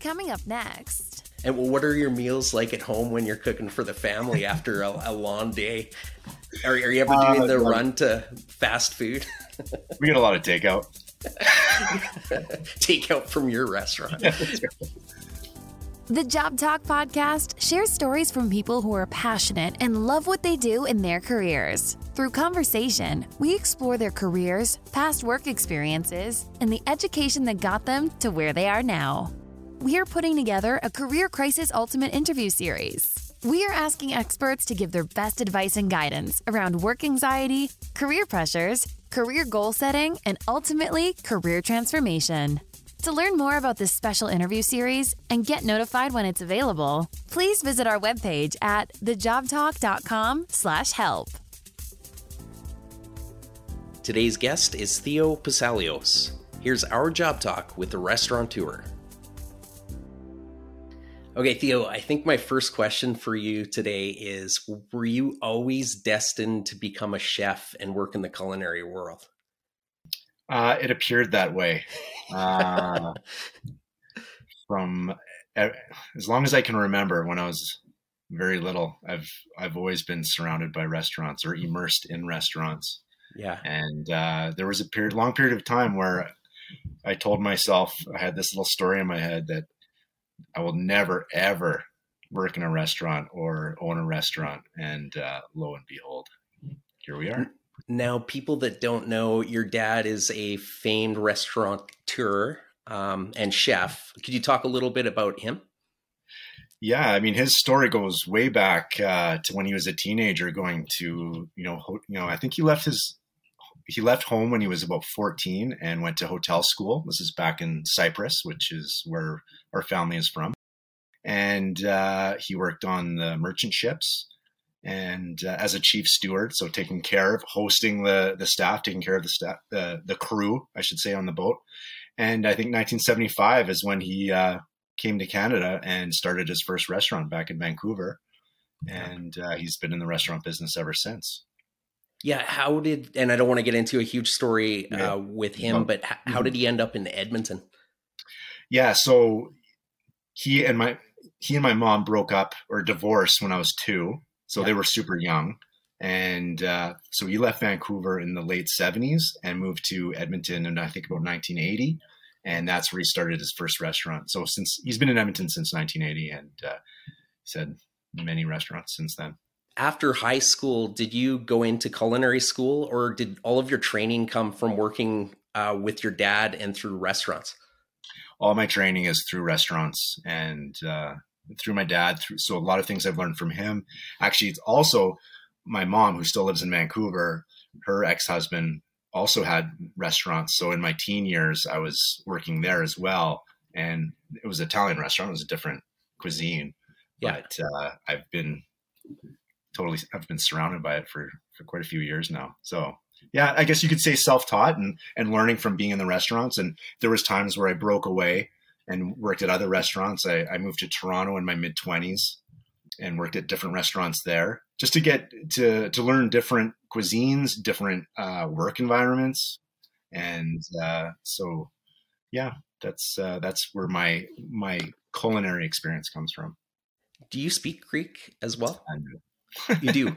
Coming up next. And what are your meals like at home when you're cooking for the family after a, a long day? Are, are, you ever doing uh, the run to fast food? we get a lot of takeout. takeout from your restaurant. The Job Talk podcast shares stories from people who are passionate and love what they do in their careers. Through conversation, we explore their careers, past work experiences, and the education that got them to where they are now we are putting together a Career Crisis Ultimate interview series. We are asking experts to give their best advice and guidance around work anxiety, career pressures, career goal setting, and ultimately career transformation. To learn more about this special interview series and get notified when it's available, please visit our webpage at thejobtalk.com/help. Today's guest is Theo Psalios. Here's our job talk with the restaurateur. Okay, Theo, I think my first question for you today is Were you always destined to become a chef and work in the culinary world? Uh, it appeared that way. Uh, from as long as I can remember, when I was very little, I've I've always been surrounded by restaurants or immersed in restaurants. Yeah, and uh, there was a period, long period of time where I told myself I had this little story in my head that I will never ever work in a restaurant or own a restaurant. And uh, lo and behold, here we are. Now, people that don't know, your dad is a famed restaurateur um, and chef. Could you talk a little bit about him? Yeah, I mean, his story goes way back uh, to when he was a teenager, going to you know, ho- you know, I think he left his he left home when he was about 14 and went to hotel school. This is back in Cyprus, which is where our family is from. And uh, he worked on the merchant ships and uh, as a chief steward, so taking care of hosting the the staff, taking care of the staff, the the crew, I should say, on the boat. And I think 1975 is when he uh, came to Canada and started his first restaurant back in Vancouver. And uh, he's been in the restaurant business ever since. Yeah, how did and I don't want to get into a huge story yeah. uh, with him, but how, how did he end up in Edmonton? Yeah, so he and my he and my mom broke up or divorced when I was two, so yeah. they were super young, and uh, so he left Vancouver in the late seventies and moved to Edmonton in I think about 1980, and that's where he started his first restaurant. So since he's been in Edmonton since 1980, and uh, said many restaurants since then after high school, did you go into culinary school or did all of your training come from working uh, with your dad and through restaurants? All my training is through restaurants and uh, through my dad. Through, so a lot of things I've learned from him. Actually, it's also my mom, who still lives in Vancouver. Her ex-husband also had restaurants. So in my teen years, I was working there as well, and it was an Italian restaurant. It was a different cuisine, yeah. but uh, I've been totally I've been surrounded by it for for quite a few years now. So yeah, I guess you could say self-taught and and learning from being in the restaurants. And there was times where I broke away and worked at other restaurants. I, I moved to Toronto in my mid twenties and worked at different restaurants there just to get to to learn different cuisines, different uh, work environments, and uh, so yeah, that's uh, that's where my my culinary experience comes from. Do you speak Greek as well? You do.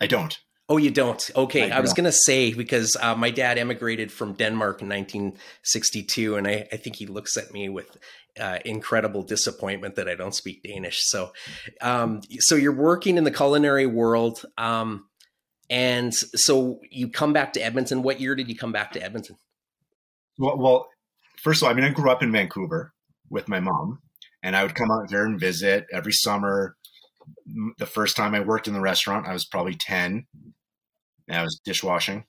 I don't. Oh, you don't? Okay. I, I was going to say, because uh, my dad emigrated from Denmark in 1962, and I, I think he looks at me with uh, incredible disappointment that I don't speak Danish. So, um, so you're working in the culinary world. Um, and so you come back to Edmonton. What year did you come back to Edmonton? Well, well, first of all, I mean, I grew up in Vancouver with my mom, and I would come out here and visit every summer the first time I worked in the restaurant, I was probably 10. And I was dishwashing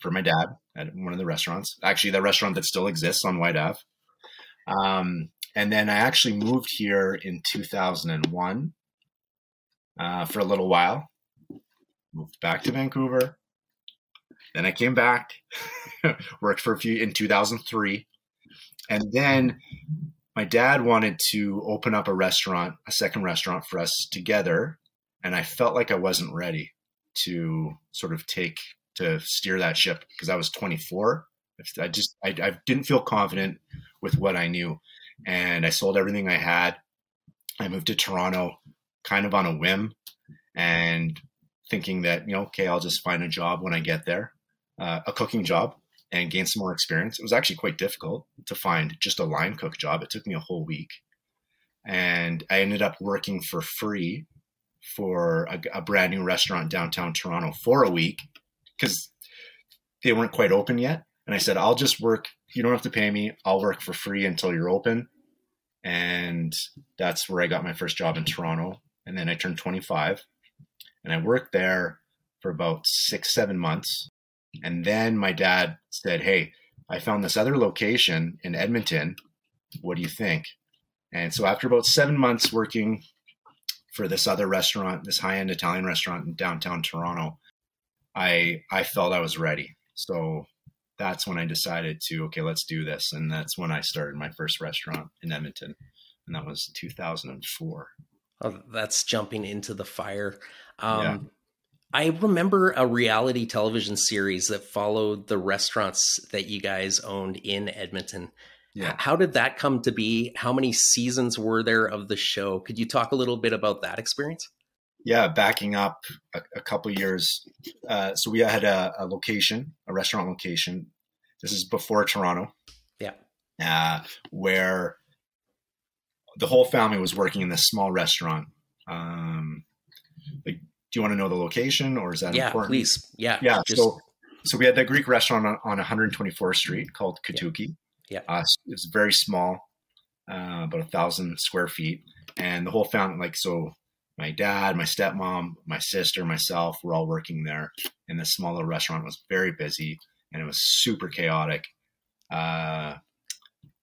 for my dad at one of the restaurants. Actually, the restaurant that still exists on Whyte Ave. Um, and then I actually moved here in 2001 uh, for a little while. Moved back to Vancouver. Then I came back, worked for a few in 2003. And then my dad wanted to open up a restaurant, a second restaurant for us together. And I felt like I wasn't ready to sort of take to steer that ship because I was 24. I just I, I, didn't feel confident with what I knew, and I sold everything I had. I moved to Toronto kind of on a whim and thinking that, you know, okay, I'll just find a job when I get there, uh, a cooking job and gain some more experience. It was actually quite difficult to find just a line cook job. It took me a whole week. And I ended up working for free for a, a brand new restaurant downtown Toronto for a week because they weren't quite open yet. And I said, I'll just work. You don't have to pay me. I'll work for free until you're open. And that's where I got my first job in Toronto. And then I turned 25 and I worked there for about six, seven months. And then my dad said, Hey, I found this other location in Edmonton. What do you think? And so after about seven months working for this other restaurant, this high end Italian restaurant in downtown Toronto, I I felt I was ready. So that's when I decided to okay, let's do this, and that's when I started my first restaurant in Edmonton, and that was 2004. Oh, that's jumping into the fire. Um, yeah. I remember a reality television series that followed the restaurants that you guys owned in Edmonton. Yeah. How did that come to be? How many seasons were there of the show? Could you talk a little bit about that experience? Yeah, backing up a, a couple years. Uh, so we had a, a, location, a restaurant location. This is before Toronto. Yeah. Uh, where the whole family was working in this small restaurant. Um, like, do you want to know the location or is that yeah, important? please. Yeah. Yeah. Just... So, so we had that Greek restaurant on, on 124th Street called Koutouki. Yeah. Uh, it's very small, uh, about a thousand square feet. And the whole family, like, so my dad, my stepmom, my sister, myself, we're all working there. And this small little restaurant was very busy and it was super chaotic. Uh,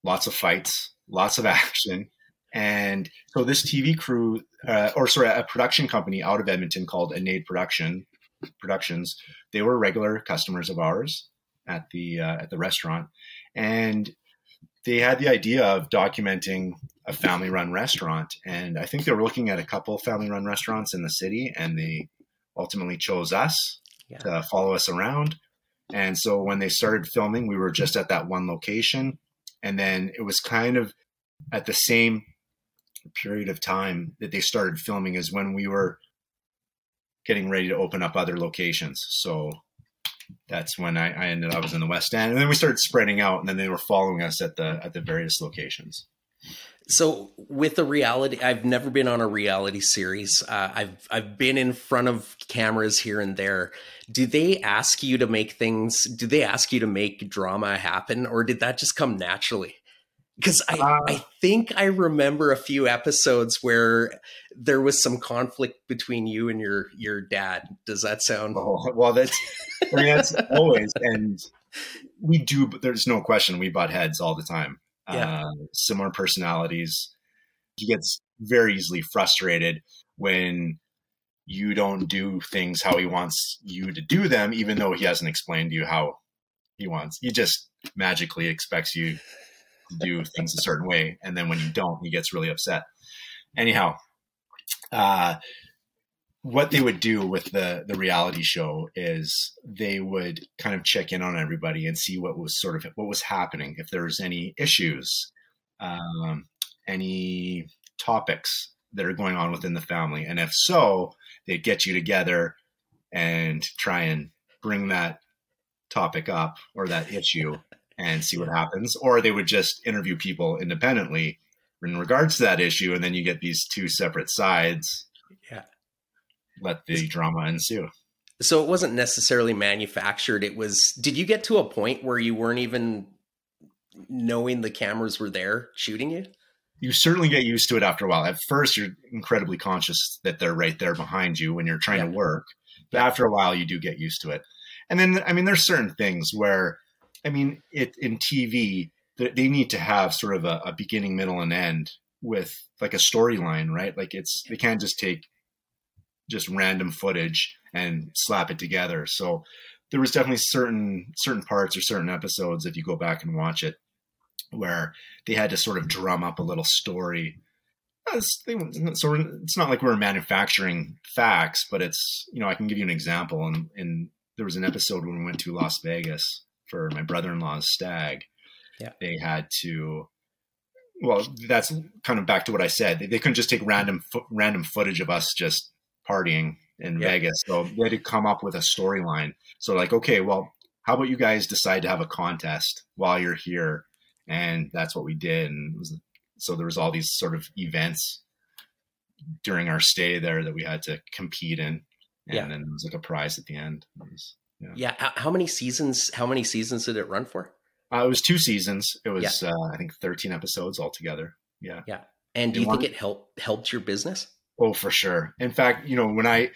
lots of fights, lots of action. And so this TV crew, uh, or sorry, a production company out of Edmonton called Anade Production Productions, they were regular customers of ours at the uh, at the restaurant, and they had the idea of documenting a family run restaurant. And I think they were looking at a couple family run restaurants in the city, and they ultimately chose us yeah. to follow us around. And so when they started filming, we were just at that one location. And then it was kind of at the same period of time that they started filming is when we were getting ready to open up other locations. So that's when I, I ended. I was in the West End, and then we started spreading out, and then they were following us at the at the various locations. So with the reality, I've never been on a reality series. Uh, I've I've been in front of cameras here and there. Do they ask you to make things? Do they ask you to make drama happen, or did that just come naturally? Because I, uh, I think I remember a few episodes where there was some conflict between you and your your dad. Does that sound? Oh, well, that's I mean that's always and we do. There's no question we butt heads all the time. Yeah. Uh, similar personalities. He gets very easily frustrated when you don't do things how he wants you to do them, even though he hasn't explained to you how he wants. He just magically expects you do things a certain way, and then when you don't, he gets really upset. Anyhow, uh, what they would do with the the reality show is they would kind of check in on everybody and see what was sort of what was happening, if there was any issues, um, any topics that are going on within the family, and if so, they'd get you together and try and bring that topic up or that issue and see what happens. Or they would just interview people independently in regards to that issue, and then you get these two separate sides. Yeah. Let the drama ensue. So it wasn't necessarily manufactured. It was. Did you get to a point where you weren't even knowing the cameras were there shooting you? You certainly get used to it after a while. At first, you're incredibly conscious that they're right there behind you when you're trying yeah. to work. But after a while, you do get used to it. And then, I mean, there's certain things where I mean, it in TV, they need to have sort of a, a beginning, middle, and end with like a storyline, right? Like it's they can't just take just random footage and slap it together. So there was definitely certain certain parts or certain episodes if you go back and watch it where they had to sort of drum up a little story. So it's not like we're manufacturing facts, but it's you know I can give you an example. And, and there was an episode when we went to Las Vegas for my brother-in-law's stag. Yeah. They had to well, that's kind of back to what I said. They, they couldn't just take random fo- random footage of us just partying in yeah. Vegas. So they had to come up with a storyline. So like, okay, well, how about you guys decide to have a contest while you're here? And that's what we did. And was, so there was all these sort of events during our stay there that we had to compete in. And yeah. then it was like a prize at the end. Was, yeah. yeah. How many seasons, how many seasons did it run for? Uh, it was two seasons. It was, yeah. uh, I think, 13 episodes altogether. Yeah. Yeah. And do you think it helped helped your business? Oh, for sure. In fact, you know, when I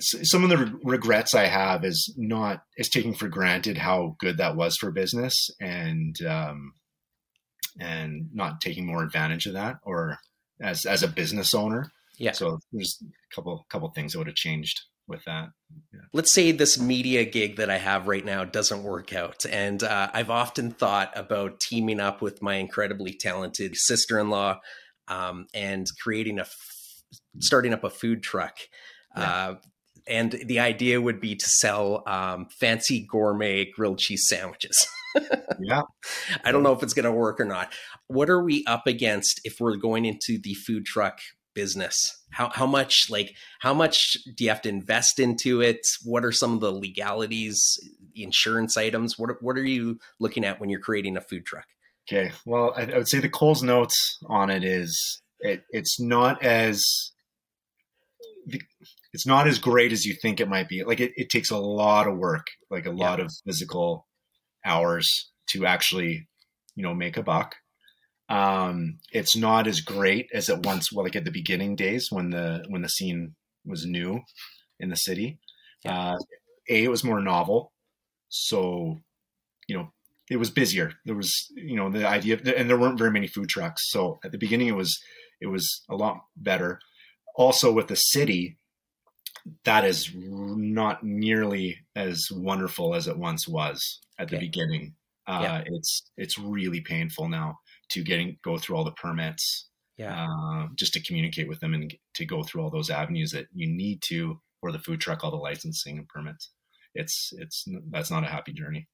some of the regrets I have is not is taking for granted how good that was for business and um, and not taking more advantage of that or as as a business owner. Yeah. So there's a couple couple things that would have changed with that. Yeah. Let's say this media gig that I have right now doesn't work out, and uh, I've often thought about teaming up with my incredibly talented sister-in-law um, and creating a f- starting up a food truck. Yeah. Uh, and the idea would be to sell um, fancy gourmet grilled cheese sandwiches. yeah. I don't know if it's going to work or not. What are we up against if we're going into the food truck business? How how much like how much do you have to invest into it? What are some of the legalities, insurance items? What what are you looking at when you're creating a food truck? Okay. Well, I, I would say the Coles notes on it is it, it's not as it's not as great as you think it might be. Like it, it takes a lot of work, like a yeah. lot of physical hours to actually, you know, make a buck. Um, it's not as great as it once, well, like at the beginning days when the when the scene was new in the city. Yeah. Uh, a, it was more novel, so you know it was busier. There was you know the idea, of, and there weren't very many food trucks. So at the beginning, it was it was a lot better. Also, with the city, that is not nearly as wonderful as it once was at the okay. beginning. Uh, yeah. It's it's really painful now to getting go through all the permits, yeah, uh, just to communicate with them and to go through all those avenues that you need to for the food truck, all the licensing and permits. It's it's that's not a happy journey.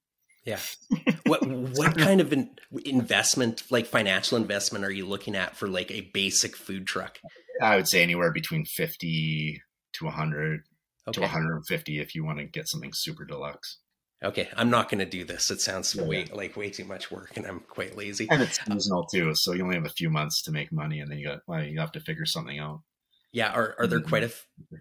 Yeah. what what kind of in, investment, like financial investment, are you looking at for like a basic food truck? I would say anywhere between fifty to 100 okay. to 150 if you want to get something super deluxe. Okay, I'm not going to do this. It sounds yeah. way like way too much work, and I'm quite lazy. And it's uh, seasonal too, so you only have a few months to make money, and then you got well, you have to figure something out. Yeah, are are there quite a mm-hmm.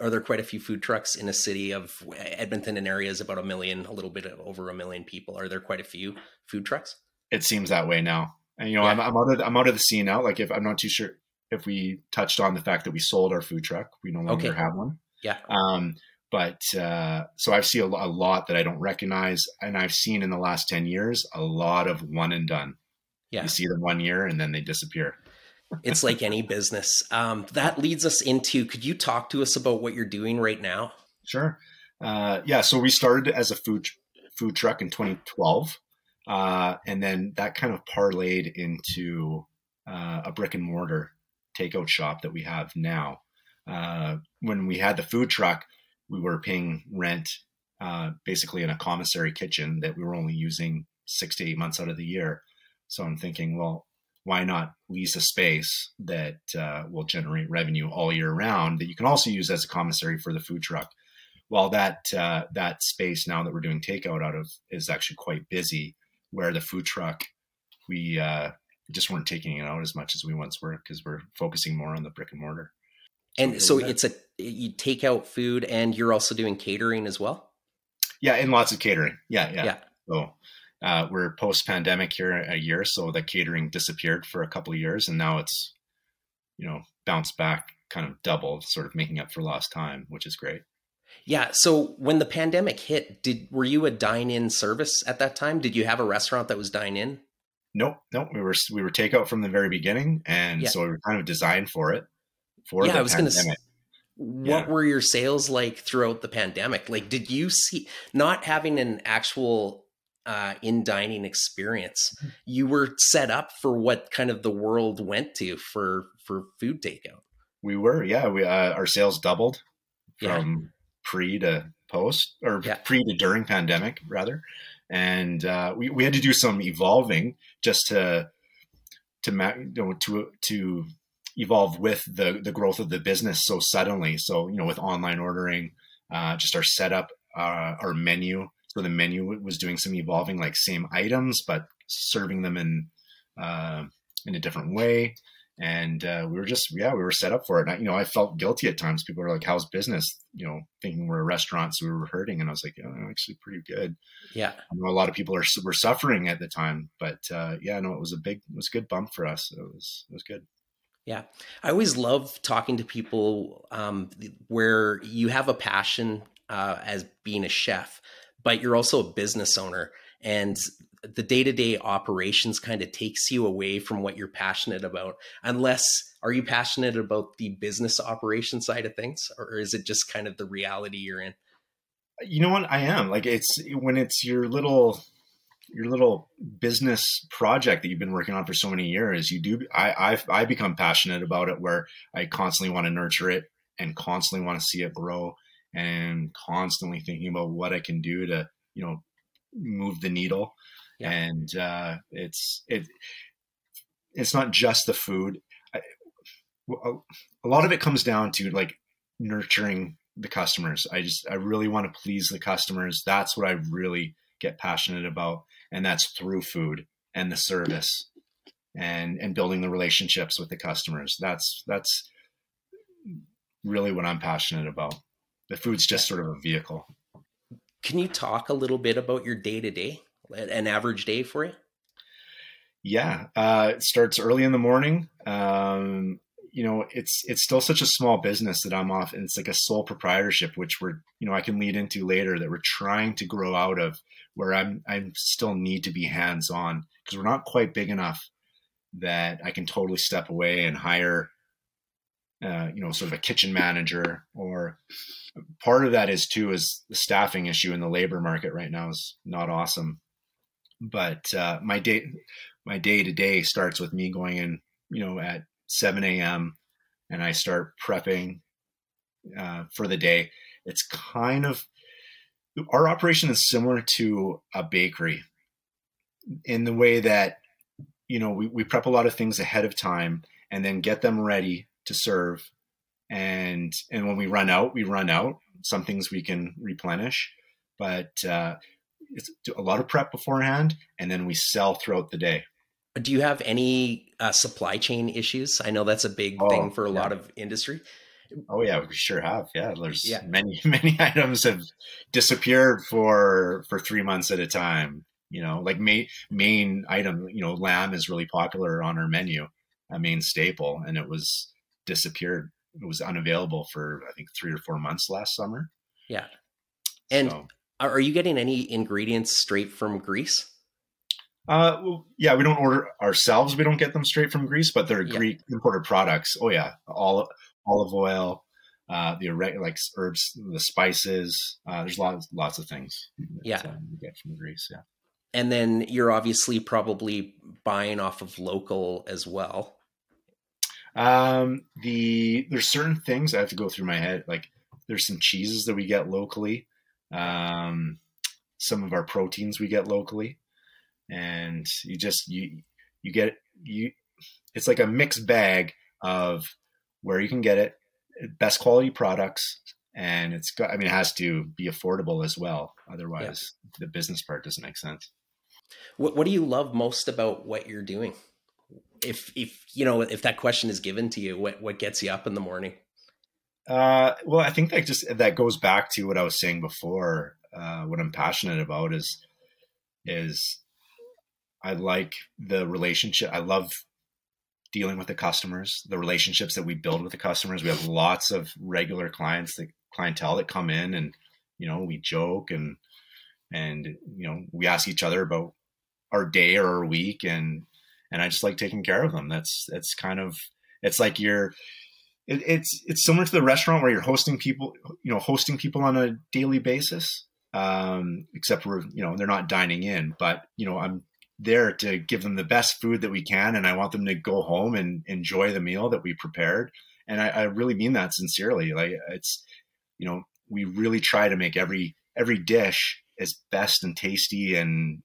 are there quite a few food trucks in a city of uh, Edmonton and areas about a million, a little bit over a million people? Are there quite a few food trucks? It seems that way now, and you know, yeah. I'm, I'm out of I'm out of the scene now. Like if I'm not too sure if we touched on the fact that we sold our food truck, we no longer okay. have one. Yeah. Um, but uh, so I've seen a, a, lot that I don't recognize, and I've seen in the last ten years a lot of one and done. Yeah. You see them one year and then they disappear. it's like any business. Um, that leads us into. Could you talk to us about what you're doing right now? Sure. Uh, yeah. So we started as a food food truck in 2012, uh, and then that kind of parlayed into uh, a brick and mortar takeout shop that we have now. Uh, when we had the food truck, we were paying rent uh, basically in a commissary kitchen that we were only using six to eight months out of the year. So I'm thinking, well, why not lease a space that uh, will generate revenue all year round that you can also use as a commissary for the food truck? Well, that uh, that space now that we're doing takeout out of is actually quite busy. Where the food truck, we uh, just weren't taking it out as much as we once were because we're focusing more on the brick and mortar. And so, so it's a you take out food and you're also doing catering as well. Yeah, and lots of catering. Yeah, yeah. yeah. So uh, we're post pandemic here a year, so the catering disappeared for a couple of years, and now it's you know bounced back, kind of double, sort of making up for lost time, which is great. Yeah. So when the pandemic hit, did were you a dine in service at that time? Did you have a restaurant that was dine in? Nope, nope. We were we were takeout from the very beginning, and yeah. so we were kind of designed for it. For yeah, I was going to. What yeah. were your sales like throughout the pandemic? Like, did you see not having an actual uh, in dining experience? Mm-hmm. You were set up for what kind of the world went to for for food takeout. We were, yeah. We uh, our sales doubled from yeah. pre to post, or yeah. pre to during pandemic, rather and uh, we we had to do some evolving just to to you know, to to evolve with the the growth of the business so suddenly. So you know, with online ordering, uh, just our setup, uh, our menu. So the menu was doing some evolving, like same items, but serving them in uh, in a different way. And uh, we were just, yeah, we were set up for it. And I, you know, I felt guilty at times. People were like, "How's business?" You know, thinking we're a restaurant, so we were hurting. And I was like, "Yeah, actually pretty good." Yeah, I know a lot of people are were suffering at the time, but uh, yeah, no, it was a big, it was a good bump for us. It was, it was good. Yeah. I always love talking to people um, where you have a passion uh, as being a chef, but you're also a business owner. And the day to day operations kind of takes you away from what you're passionate about. Unless, are you passionate about the business operation side of things, or is it just kind of the reality you're in? You know what? I am. Like, it's when it's your little your little business project that you've been working on for so many years, you do. I I've, I become passionate about it, where I constantly want to nurture it and constantly want to see it grow, and constantly thinking about what I can do to you know move the needle. Yeah. And uh, it's it it's not just the food. I, a lot of it comes down to like nurturing the customers. I just I really want to please the customers. That's what I really get passionate about and that's through food and the service and and building the relationships with the customers. That's that's really what i'm passionate about. The food's just sort of a vehicle. Can you talk a little bit about your day to day an average day for you? Yeah uh, it starts early in the morning. Um, you know it's it's still such a small business that i'm off and it's like a sole proprietorship which we're you know i can lead into later that we're trying to grow out of where I'm I still need to be hands on because we're not quite big enough that I can totally step away and hire uh, you know sort of a kitchen manager or part of that is too is the staffing issue in the labor market right now is not awesome. But uh, my day my day to day starts with me going in you know at 7 a.m and i start prepping uh, for the day. It's kind of our operation is similar to a bakery in the way that you know we, we prep a lot of things ahead of time and then get them ready to serve. And and when we run out we run out. Some things we can replenish but uh, it's a lot of prep beforehand and then we sell throughout the day. Do you have any uh, supply chain issues? I know that's a big oh, thing for a yeah. lot of industry Oh yeah, we sure have. Yeah, there's yeah. many many items have disappeared for for three months at a time. You know, like main main item. You know, lamb is really popular on our menu, a main staple, and it was disappeared. It was unavailable for I think three or four months last summer. Yeah, and so. are you getting any ingredients straight from Greece? Uh, well, yeah, we don't order ourselves. We don't get them straight from Greece, but they're yeah. Greek imported products. Oh yeah, all olive oil, uh, the like herbs, the spices. Uh, there's lots lots of things. That, yeah, uh, you get from Greece. Yeah, and then you're obviously probably buying off of local as well. Um, the there's certain things I have to go through my head. Like there's some cheeses that we get locally. Um, some of our proteins we get locally, and you just you you get you. It's like a mixed bag of where you can get it, best quality products, and it's got. I mean, it has to be affordable as well. Otherwise, yeah. the business part doesn't make sense. What What do you love most about what you're doing? If if you know if that question is given to you, what what gets you up in the morning? Uh, well, I think that just that goes back to what I was saying before. Uh, what I'm passionate about is is I like the relationship. I love dealing with the customers, the relationships that we build with the customers. We have lots of regular clients, the clientele that come in and, you know, we joke and, and, you know, we ask each other about our day or our week and, and I just like taking care of them. That's, that's kind of, it's like you're, it, it's, it's similar to the restaurant where you're hosting people, you know, hosting people on a daily basis. Um, except we're, you know, they're not dining in, but, you know, I'm there to give them the best food that we can and i want them to go home and enjoy the meal that we prepared and I, I, really mean that sincerely like it's you know we really try to make every every dish as best and tasty and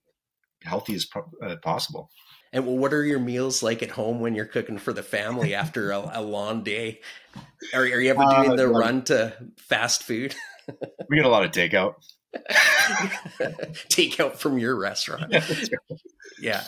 healthy as uh, possible And what are your meals like at home when you're cooking for the family after a, a long day? Are, are, you ever doing uh, the run to fast food? we get a lot of takeout. takeout from your restaurant. Yeah, yeah.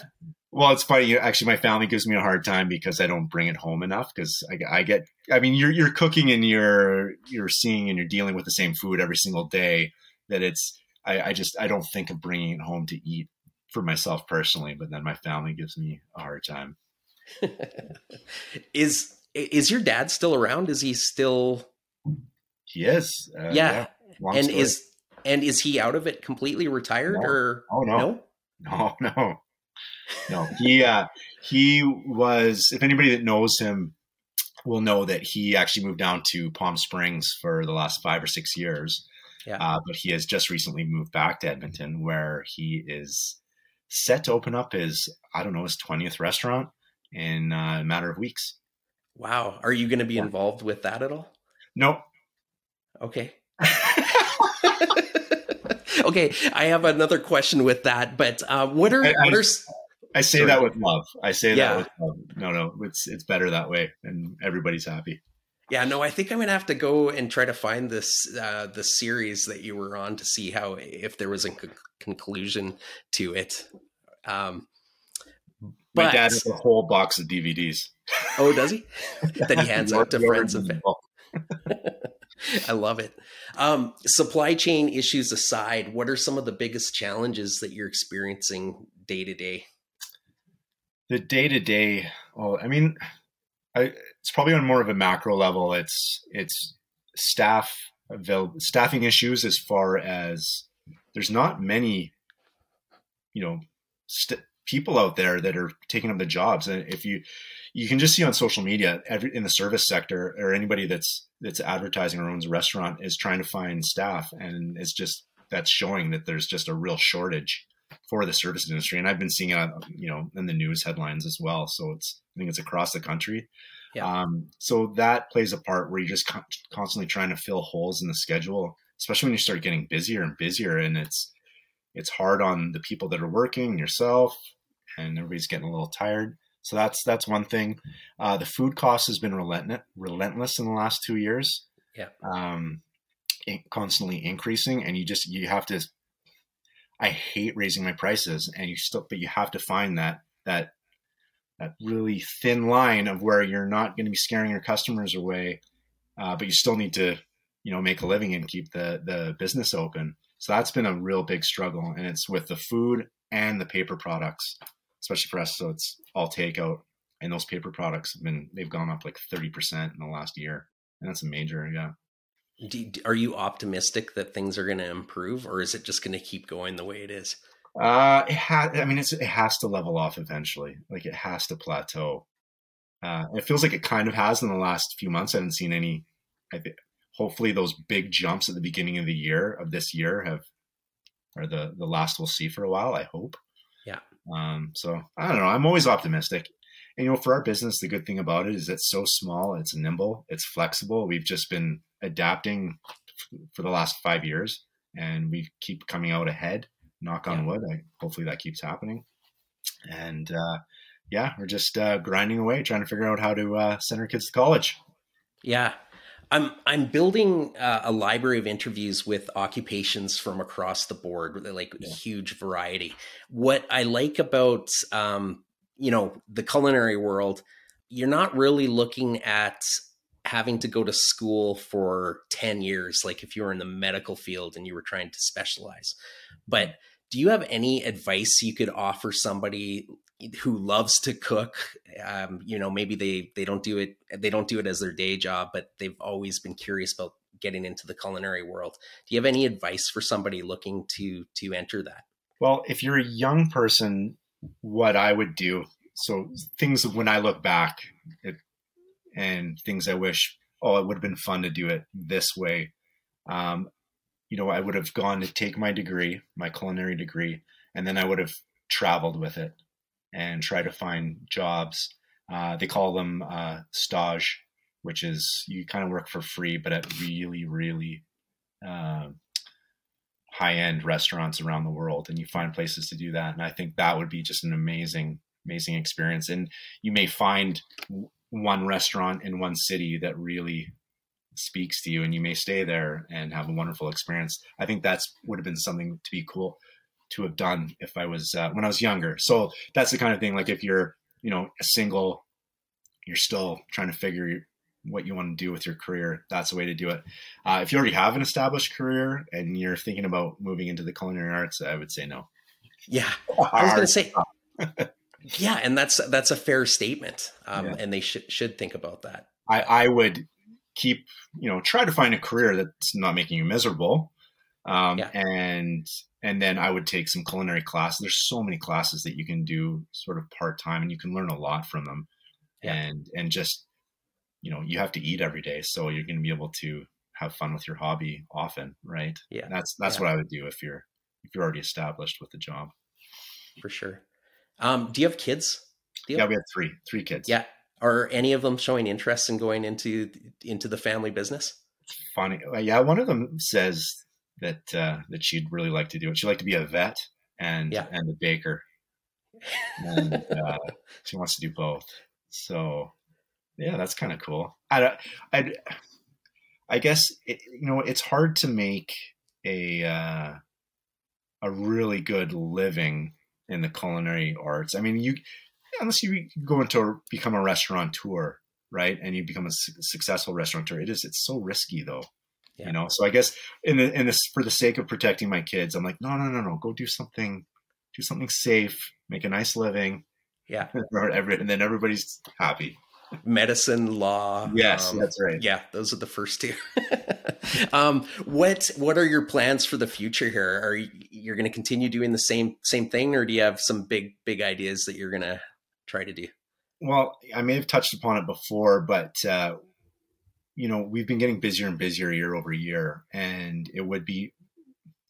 Well, it's funny. Actually, my family gives me a hard time because I don't bring it home enough. Because I, I, get, I mean, you're you're cooking and you're you're seeing and you're dealing with the same food every single day. That it's, I, I just I don't think of bringing it home to eat for myself personally. But then my family gives me a hard time. is is your dad still around? Is he still? He is. Uh, yeah. yeah. And story. is and is he out of it completely retired no. or oh no no no no no he uh he was if anybody that knows him will know that he actually moved down to Palm Springs for the last five or six years. Yeah. Uh, but he has just recently moved back to Edmonton where he is set to open up his, I don't know, his 20th restaurant in a matter of weeks. Wow. Are you going to be yeah. involved with that at all? Nope. Okay. okay, I have another question with that, but uh, what are I, what are I say sorry. that with love. I say yeah. that with love. No, no, it's it's better that way, and everybody's happy. Yeah, no, I think I'm gonna have to go and try to find this uh, the series that you were on to see how if there was a conclusion to it. Um, My dad has a whole box of DVDs. Oh, does he? that he hands out to friends and family. I love it. Um, supply chain issues aside, what are some of the biggest challenges that you're experiencing day to day? The day to day, well, I mean, I, it's probably on more of a macro level. It's it's staff avail- staffing issues as far as there's not many, you know, st- people out there that are taking up the jobs. And if you you can just see on social media every, in the service sector or anybody that's that's advertising or owns a restaurant is trying to find staff. And it's just that's showing that there's just a real shortage for the service industry. And i've been seeing it you know in the news headlines as well. So it's i think it's across the country. Yeah. um, so that plays a part where you're just con- constantly trying to fill holes in the schedule especially when you start getting busier and busier. And it's it's hard on the people that are working yourself and everybody's getting a little tired so that's that's one thing. Uh, the food cost has been relentless, relentless in the last two years. Yeah, um, constantly increasing, and you just you have to. I hate raising my prices, and you still, but you have to find that that that really thin line of where you're not going to be scaring your customers away, uh, but you still need to, you know, make a living and keep the the business open. So that's been a real big struggle, and it's with the food and the paper products especially for us. So it's all takeout, and those paper products have been they've gone up like thirty percent in the last year, and that's a major, yeah. Do, are you optimistic that things are going to improve, or is it just going to keep going the way it is? Uh, it has. I mean, it's it has to level off eventually. Like it has to plateau. Uh, it feels like it kind of has in the last few months. I haven't seen any. I think hopefully those big jumps at the beginning of the year of this year have are the the last we'll see for a while. I hope. Um, so I don't know. I'm always optimistic. And you know, for our business, the good thing about it is it's so small, it's nimble, it's flexible. We've just been adapting for the last five years, and we keep coming out ahead. Knock on yeah. wood. I, hopefully that keeps happening. And uh, yeah, we're just uh, grinding away, trying to figure out how to uh, send our kids to college. Yeah, I'm I'm building uh, a library of interviews with occupations from across the board, like yeah. huge variety. What I like about um, you know the culinary world, you're not really looking at having to go to school for 10 years like if you were in the medical field and you were trying to specialize but do you have any advice you could offer somebody who loves to cook um, you know maybe they they don't do it they don't do it as their day job but they've always been curious about getting into the culinary world. Do you have any advice for somebody looking to to enter that? Well if you're a young person what i would do so things when i look back it, and things i wish oh it would have been fun to do it this way. Um, you know i would have gone to take my degree my culinary degree and then i would have traveled with it and try to find jobs. Uh, they call them uh, stage, which is you kind of work for free, but at really, really uh, high end restaurants around the world. And you find places to do that. And I think that would be just an amazing amazing experience. And you may find one restaurant in one city that really speaks to you and you may stay there and have a wonderful experience. I think that's would have been something to be cool to have done if I was uh, when I was younger. So that's the kind of thing like if you're, you know, a single you're still trying to figure what you want to do with your career, that's the way to do it. Uh, if you already have an established career and you're thinking about moving into the culinary arts, I would say no. Yeah, I was going to say, yeah, and that's that's a fair statement, um, yeah. and they should should think about that. I, I would keep, you know, try to find a career that's not making you miserable, um, yeah. and and then I would take some culinary classes. There's so many classes that you can do sort of part time, and you can learn a lot from them, yeah. and and just you know you have to eat every day, so you're going to be able to have fun with your hobby often, right? Yeah, and that's that's what I would do if you're if you're already established with the job. For sure. Um, do you have kids? You yeah, we have three, three kids. Yeah. Are any of them showing interest in going into into the family business? It's funny. Yeah, one of them says that uh, that she'd really like to do it. She'd like to be a vet and yeah. and a baker, and uh, she wants to do both. So, yeah, that's kind of cool. I I I guess it, you know it's hard to make a uh, a really good living in the culinary arts. I mean, you unless you go into become a restaurateur, right, and you become a su- successful restaurateur, it is it's so risky though. Yeah. You know, so I guess in the in this for the sake of protecting my kids, I'm like, no, no, no, no, go do something, do something safe, make a nice living, yeah, and then everybody's happy medicine law. Yes, um, that's right. Yeah, those are the first two. um, what what are your plans for the future here? Are you you're going to continue doing the same same thing, or do you have some big big ideas that you're going to try to do? Well, I may have touched upon it before, but uh, you know we've been getting busier and busier year over year, and it would be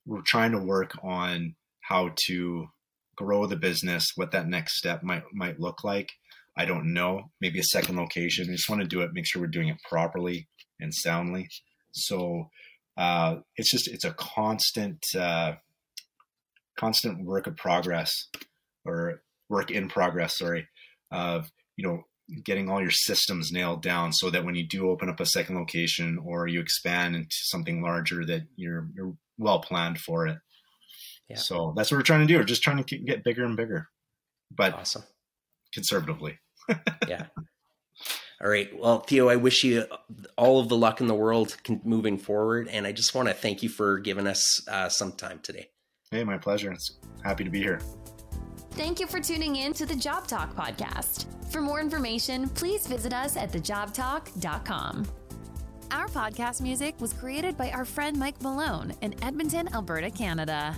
we're trying to work on how to grow the business, what that next step might might look like I don't know. Maybe a second location. I just want to do it, make sure we're doing it properly and soundly. So uh, it's just it's a constant uh, constant work of progress or work in progress. Sorry, of you know getting all your systems nailed down so that when you do open up a second location or you expand into something larger that you're you're well planned for it. Yeah. So that's what we're trying to do. We're just trying to get bigger and bigger, but awesome. conservatively yeah. All right. Well, Theo, I wish you all of the luck in the world moving forward. And I just want to thank you for giving us uh, some time today. Hey, my pleasure. It's happy to be here. Thank you for tuning in to the Job Talk podcast. For more information, please visit us at thejobtalk.com. Our podcast music was created by our friend Mike Malone in Edmonton, Alberta, Canada.